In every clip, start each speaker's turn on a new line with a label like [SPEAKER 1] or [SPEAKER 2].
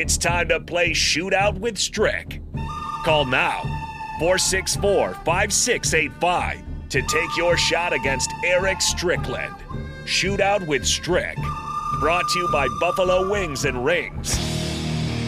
[SPEAKER 1] It's time to play Shootout with Strick. Call now 464 5685 to take your shot against Eric Strickland. Shootout with Strick. Brought to you by Buffalo Wings and Rings.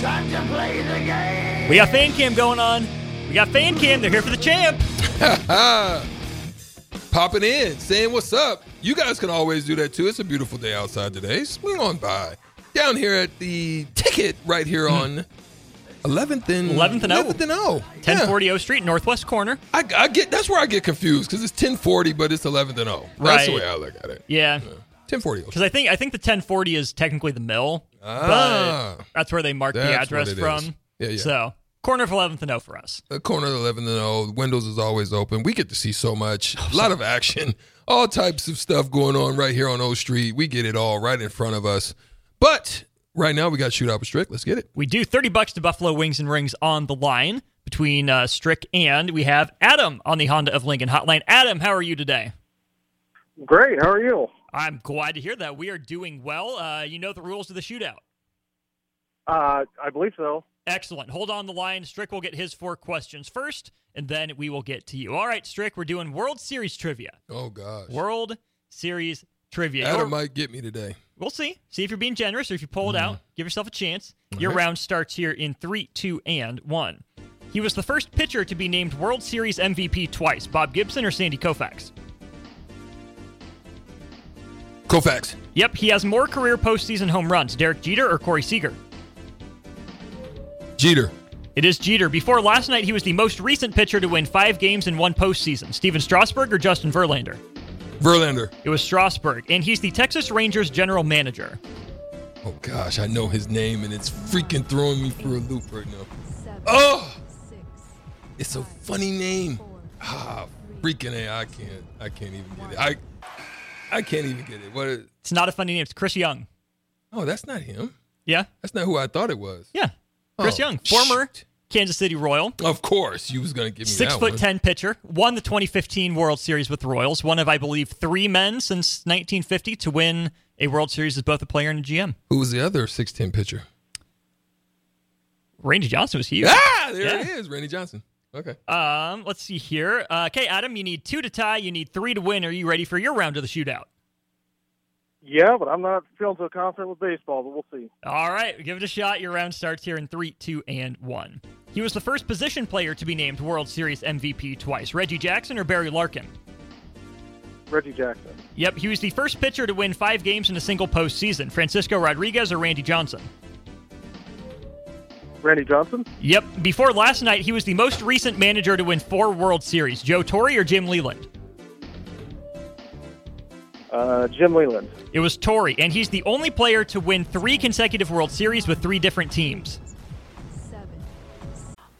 [SPEAKER 2] Time to play the game.
[SPEAKER 3] We got fan cam going on. We got fan cam. They're here for the champ.
[SPEAKER 4] Popping in, saying what's up. You guys can always do that too. It's a beautiful day outside today. Swing on by. Down here at the ticket right here on 11th and
[SPEAKER 3] 11th and O.
[SPEAKER 4] 11th and O.
[SPEAKER 3] 1040 O Street, Northwest Corner.
[SPEAKER 4] I, I get that's where I get confused because it's 1040, but it's 11th and O. That's the
[SPEAKER 3] Right.
[SPEAKER 4] way I look at it.
[SPEAKER 3] Yeah.
[SPEAKER 4] 1040 O.
[SPEAKER 3] Because I think I think the 1040 is technically the mill,
[SPEAKER 4] Ah.
[SPEAKER 3] but that's where they mark the
[SPEAKER 4] That's
[SPEAKER 3] address
[SPEAKER 4] it
[SPEAKER 3] from.
[SPEAKER 4] is. Yeah, yeah.
[SPEAKER 3] So corner of 11th and O for us.
[SPEAKER 4] The corner of 11th and O. Windows is always open. We get to see so much, a lot of action, all types of stuff going on right here on O Street. We get it all right in front of us. But right now we got Shootout with Strick. Let's get it.
[SPEAKER 3] We do 30 bucks to Buffalo Wings and Rings on the line between uh, Strick and we have Adam on the Honda of Lincoln hotline. Adam, how are you today?
[SPEAKER 5] Great. How are you?
[SPEAKER 3] I'm glad to hear that. We are doing well. Uh, you know the rules of the shootout.
[SPEAKER 5] Uh, I believe so.
[SPEAKER 3] Excellent. Hold on the line. Strick will get his four questions first, and then we will get to you. All right, Strick, we're doing World Series trivia.
[SPEAKER 4] Oh, gosh.
[SPEAKER 3] World Series trivia.
[SPEAKER 4] Adam
[SPEAKER 3] Your-
[SPEAKER 4] might get me today.
[SPEAKER 3] We'll see. See if you're being generous or if you pull it
[SPEAKER 4] Mm-hmm.
[SPEAKER 3] out. Give yourself a chance. Your round starts here in three, two, and one. He was the first pitcher to be named World Series MVP twice. Bob Gibson or Sandy Koufax?
[SPEAKER 4] Koufax.
[SPEAKER 3] Yep, he has more career postseason home runs. Derek Jeter or Corey Seager?
[SPEAKER 4] Jeter.
[SPEAKER 3] It is Jeter. Before last night, he was the most recent pitcher to win five games in one postseason. Stephen Strasburg or Justin Verlander?
[SPEAKER 4] Verlander.
[SPEAKER 3] It was Strasburg, and he's the Texas Rangers general manager.
[SPEAKER 4] Oh, gosh. I know his name, and it's freaking throwing me for a loop right now. Oh! It's a funny name. Ah, freaking A. I can't. I can't even get it. I I can't even get it. What? Is,
[SPEAKER 3] It's not a funny name. It's Chris Young.
[SPEAKER 4] oh, that's not him.
[SPEAKER 3] Yeah,
[SPEAKER 4] That's not who I thought it was.
[SPEAKER 3] yeah. Chris
[SPEAKER 4] Oh,
[SPEAKER 3] Young, former
[SPEAKER 4] shoot.
[SPEAKER 3] Kansas City Royal.
[SPEAKER 4] Of course, you was gonna give me
[SPEAKER 3] Six
[SPEAKER 4] that
[SPEAKER 3] foot
[SPEAKER 4] one.
[SPEAKER 3] ten pitcher, won the 2015 World Series with the Royals. One of, I believe, three men since 1950 to win a World Series as both a player and a GM.
[SPEAKER 4] Who was the other six ten pitcher?
[SPEAKER 3] Randy Johnson was huge.
[SPEAKER 4] Ah, there
[SPEAKER 3] Yeah.
[SPEAKER 4] it is, Randy Johnson. Okay.
[SPEAKER 3] Um, let's see here. Uh, okay, Adam, you need two to tie. You need three to win. Are you ready for your round of the shootout?
[SPEAKER 5] Yeah, but I'm not feeling so confident with baseball, but we'll see.
[SPEAKER 3] All right, give it a shot. Your round starts here in three, two, and one. He was the first position player to be named World Series MVP twice. Reggie Jackson or Barry Larkin?
[SPEAKER 5] Reggie Jackson.
[SPEAKER 3] Yep, he was the first pitcher to win five games in a single postseason. Francisco Rodriguez or Randy Johnson?
[SPEAKER 5] Randy Johnson.
[SPEAKER 3] Yep, before last night, he was the most recent manager to win four World Series. Joe Torre or Jim Leyland?
[SPEAKER 5] Uh, Jim Leyland.
[SPEAKER 3] It was Torre, and he's the only player to win three consecutive World Series with three different teams.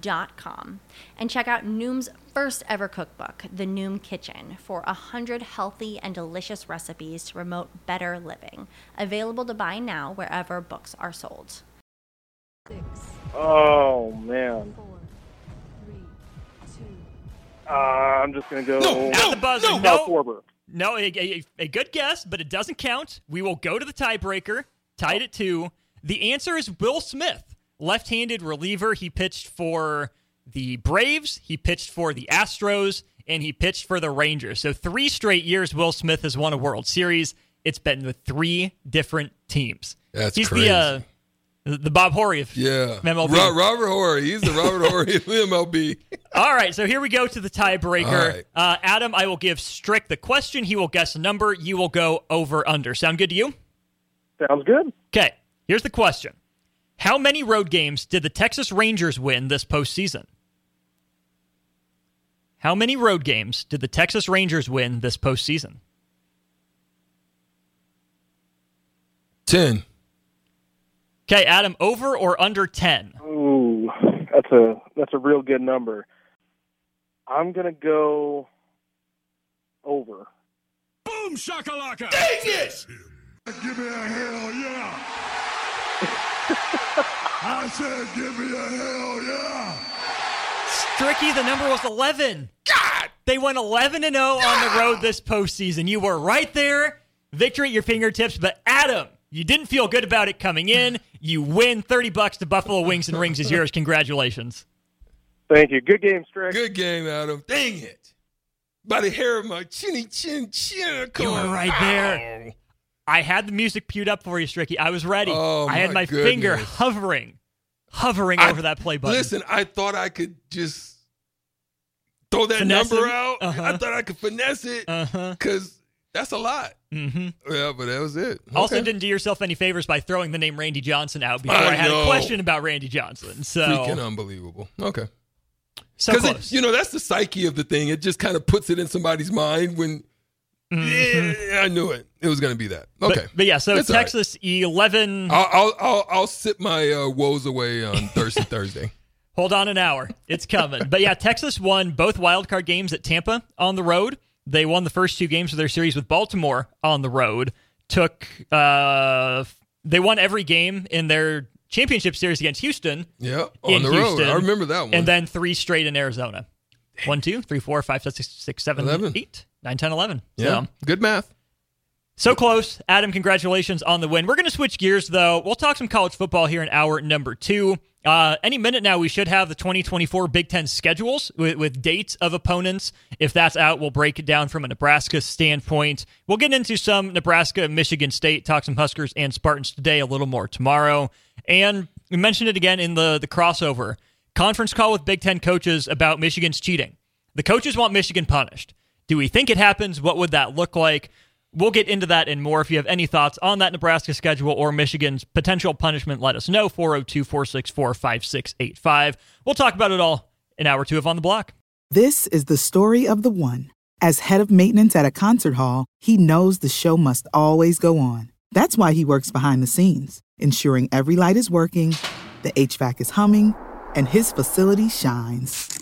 [SPEAKER 6] dot com and check out Noom's first ever cookbook, The Noom Kitchen, for a hundred healthy and delicious recipes to promote better living. Available to buy now wherever books are sold.
[SPEAKER 5] Oh man. Uh, I'm just gonna go.
[SPEAKER 4] No,
[SPEAKER 3] At the buzzer,
[SPEAKER 4] no,
[SPEAKER 3] no.
[SPEAKER 5] Kyle
[SPEAKER 3] No, a, a, a good guess, but it doesn't count. We will go to the tiebreaker. Tied at two. The answer is Will Smith, left-handed reliever. He pitched for the Braves. He pitched for the Astros and he pitched for the Rangers. So three straight years Will Smith has won a World Series. It's been with three different teams.
[SPEAKER 4] That's
[SPEAKER 3] He's
[SPEAKER 4] crazy.
[SPEAKER 3] the uh, the Bob Horry of
[SPEAKER 4] yeah,
[SPEAKER 3] MLB.
[SPEAKER 4] Ro- Robert Horry. He's the Robert Horry of MLB.
[SPEAKER 3] All right, so here we go to the tiebreaker.
[SPEAKER 4] All right.
[SPEAKER 3] Uh, Adam, I will give Strick the question. He will guess a number. You will go over under. Sound good to you?
[SPEAKER 5] Sounds good.
[SPEAKER 3] Okay, here's the question How many road games did the Texas Rangers win this postseason? How many road games did the Texas Rangers win this postseason?
[SPEAKER 4] Ten.
[SPEAKER 3] Okay, Adam, over or under 10?
[SPEAKER 5] Ooh, that's a that's a real good number. I'm gonna go over.
[SPEAKER 2] Boom shakalaka!
[SPEAKER 4] Dang it!
[SPEAKER 2] Give me a hell yeah! I said, give me a hell yeah!
[SPEAKER 3] Stricky, the number was 11.
[SPEAKER 4] God.
[SPEAKER 3] They went 11 and 0 on the road this postseason. You were right there, victory at your fingertips. But Adam, you didn't feel good about it coming in. You win 30 bucks to Buffalo Wings and Rings is yours. Congratulations.
[SPEAKER 5] Thank you. Good game, Strick.
[SPEAKER 4] Good game, Adam. Dang it! By the hair of my chinny chin chin.
[SPEAKER 3] You were right there. I had the music queued up for you, Stricky. I was ready.
[SPEAKER 4] Oh,
[SPEAKER 3] I had
[SPEAKER 4] my
[SPEAKER 3] my finger hovering, hovering
[SPEAKER 4] I-
[SPEAKER 3] over that play button.
[SPEAKER 4] Listen, I thought I could just throw that
[SPEAKER 3] Finesse
[SPEAKER 4] number out.
[SPEAKER 3] Uh-huh.
[SPEAKER 4] I thought I could finesse it
[SPEAKER 3] Uh-huh.
[SPEAKER 4] because that's a lot.
[SPEAKER 3] hmm
[SPEAKER 4] Yeah, but that was it.
[SPEAKER 3] Also, didn't do yourself any favors by throwing the name Randy Johnson out before
[SPEAKER 4] I
[SPEAKER 3] I, had
[SPEAKER 4] know.
[SPEAKER 3] a question about Randy Johnson. So,
[SPEAKER 4] freaking unbelievable. Okay.
[SPEAKER 3] so
[SPEAKER 4] Because
[SPEAKER 3] close.
[SPEAKER 4] you know that's the psyche of the thing. It just kind of puts it in somebody's mind when. Yeah, I knew it. It was going to be that. Okay,
[SPEAKER 3] Mm-hmm. But, but yeah, so
[SPEAKER 4] That's all right.
[SPEAKER 3] Texas 11.
[SPEAKER 4] I'll, I'll I'll I'll sip my uh, woes away on Thursday Thursday.
[SPEAKER 3] Hold on an hour. It's coming. but yeah, Texas won both wild card games at Tampa on the road. They won the first two games of their series with Baltimore on the road. Took uh they won every game in their championship series against Houston.
[SPEAKER 4] Yeah, on the
[SPEAKER 3] Houston,
[SPEAKER 4] road. I remember that one.
[SPEAKER 3] And then three straight in Arizona. One, two, three, four, five, six, six, seven,
[SPEAKER 4] 11.
[SPEAKER 3] eight, nine, 10, 11.
[SPEAKER 4] yeah,
[SPEAKER 3] So,
[SPEAKER 4] good math.
[SPEAKER 3] so close. Adam, congratulations on the win. We're going to switch gears, though. We'll talk some college football here in hour number two. Uh, any minute now, we should have the 2024 Big Ten schedules with, with dates of opponents. If that's out, we'll break it down from a Nebraska standpoint. We'll get into some Nebraska, Michigan State, talk some Huskers and Spartans today, a little more tomorrow. And we mentioned it again in the, the crossover conference call with Big Ten coaches about Michigan's cheating. The coaches want Michigan punished. Do we think it happens? What would that look like? We'll get into that and more. If you have any thoughts on that Nebraska schedule or Michigan's potential punishment, let us know. 402 464 5685. We'll talk about it all in hour two of On the Block.
[SPEAKER 7] This is the story of the one. As head of maintenance at a concert hall, he knows the show must always go on. That's why he works behind the scenes, ensuring every light is working, the HVAC is humming, and his facility shines.